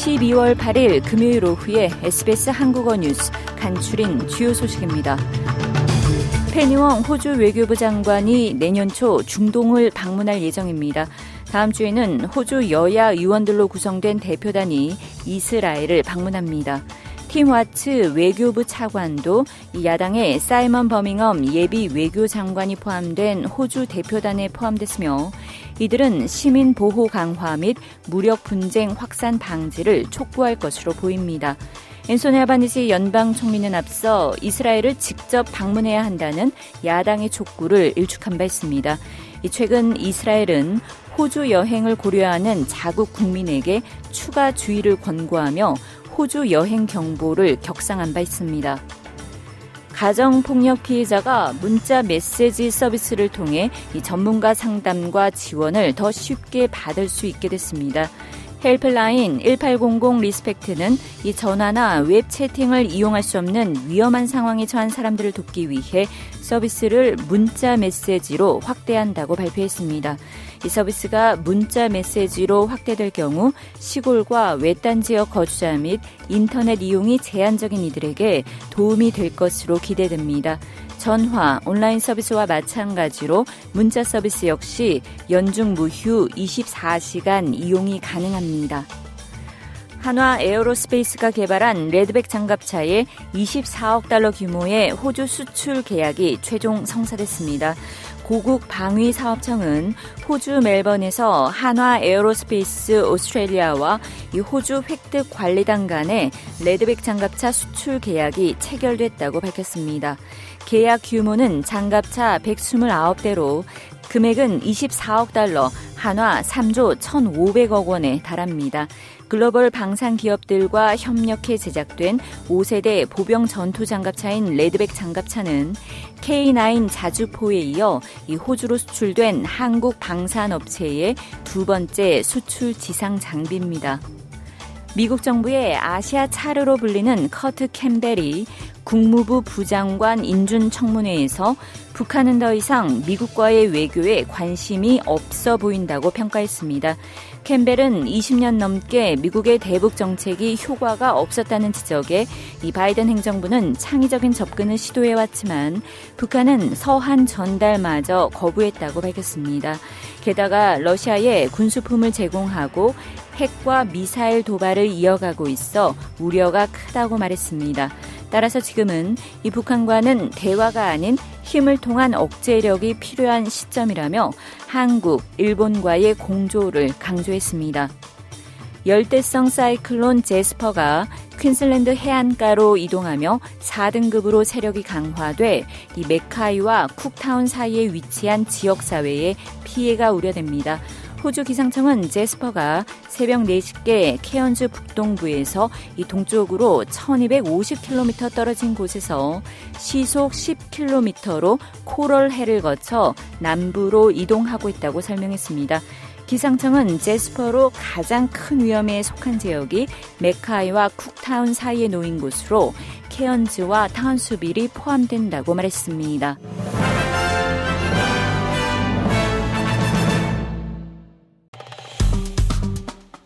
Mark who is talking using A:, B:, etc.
A: 12월 8일 금요일 오후에 SBS 한국어 뉴스 간추린 주요 소식입니다. 페니웡 호주 외교부 장관이 내년 초 중동을 방문할 예정입니다. 다음 주에는 호주 여야 의원들로 구성된 대표단이 이스라엘을 방문합니다. 팀 와츠 외교부 차관도 야당의 사이먼 버밍엄 예비 외교 장관이 포함된 호주 대표단에 포함됐으며 이들은 시민 보호 강화 및 무력 분쟁 확산 방지를 촉구할 것으로 보입니다. 앤소니 아바니지 연방 총리는 앞서 이스라엘을 직접 방문해야 한다는 야당의 촉구를 일축한 바 있습니다. 최근 이스라엘은 호주 여행을 고려하는 자국 국민에게 추가 주의를 권고하며 호주 여행 경보를 격상한 바 있습니다. 가정폭력 피해자가 문자 메시지 서비스를 통해 전문가 상담과 지원을 더 쉽게 받을 수 있게 됐습니다. helpline 1800 RESPECT는 이 전화나 웹 채팅을 이용할 수 없는 위험한 상황에 처한 사람들을 돕기 위해 서비스를 문자 메시지로 확대한다고 발표했습니다. 이 서비스가 문자 메시지로 확대될 경우 시골과 외딴 지역 거주자 및 인터넷 이용이 제한적인 이들에게 도움이 될 것으로 기대됩니다. 전화, 온라인 서비스와 마찬가지로 문자 서비스 역시 연중 무휴 24시간 이용이 가능합니다. 한화 에어로스페이스가 개발한 Redback 장갑차의 24억 달러 규모의 호주 수출 계약이 최종 성사됐습니다. 고국 방위 사업청은 호주 멜번에서 한화 에어로스페이스 오스트레일리아와 이 호주 획득 관리단 간의 레드백 장갑차 수출 계약이 체결됐다고 밝혔습니다. 계약 규모는 장갑차 129대로 금액은 24억 달러, 한화 3조 1,500억 원에 달합니다. 글로벌 방산 기업들과 협력해 제작된 5세대 보병 전투 장갑차인 레드백 장갑차는 K9 자주포에 이어 이 호주로 수출된 한국 방산 업체의 두 번째 수출 지상 장비입니다. 미국 정부의 아시아 차르로 불리는 커트 캠벨이 국무부 부장관 인준 청문회에서 북한은 더 이상 미국과의 외교에 관심이 없어 보인다고 평가했습니다. 캠벨은 20년 넘게 미국의 대북 정책이 효과가 없었다는 지적에 이 바이든 행정부는 창의적인 접근을 시도해왔지만 북한은 서한 전달마저 거부했다고 밝혔습니다. 게다가 러시아에 군수품을 제공하고 핵과 미사일 도발을 이어가고 있어 우려가 크다고 말했습니다. 따라서 지금은 이 북한과는 대화가 아닌 힘을 통한 억제력이 필요한 시점이라며 한국, 일본과의 공조를 강조했습니다. 열대성 사이클론 제스퍼가 퀸슬랜드 해안가로 이동하며 4등급으로 세력이 강화돼 이 메카이와 쿡타운 사이에 위치한 지역사회에 피해가 우려됩니다. 호주 기상청은 제스퍼가 새벽 4시께 케언즈 북동부에서 이 동쪽으로 1250km 떨어진 곳에서 시속 10km로 코럴 해를 거쳐 남부로 이동하고 있다고 설명했습니다. 기상청은 제스퍼로 가장 큰 위험에 속한 지역이 메카이와 쿡타운 사이에 놓인 곳으로 케언즈와 타운수빌이 포함된다고 말했습니다.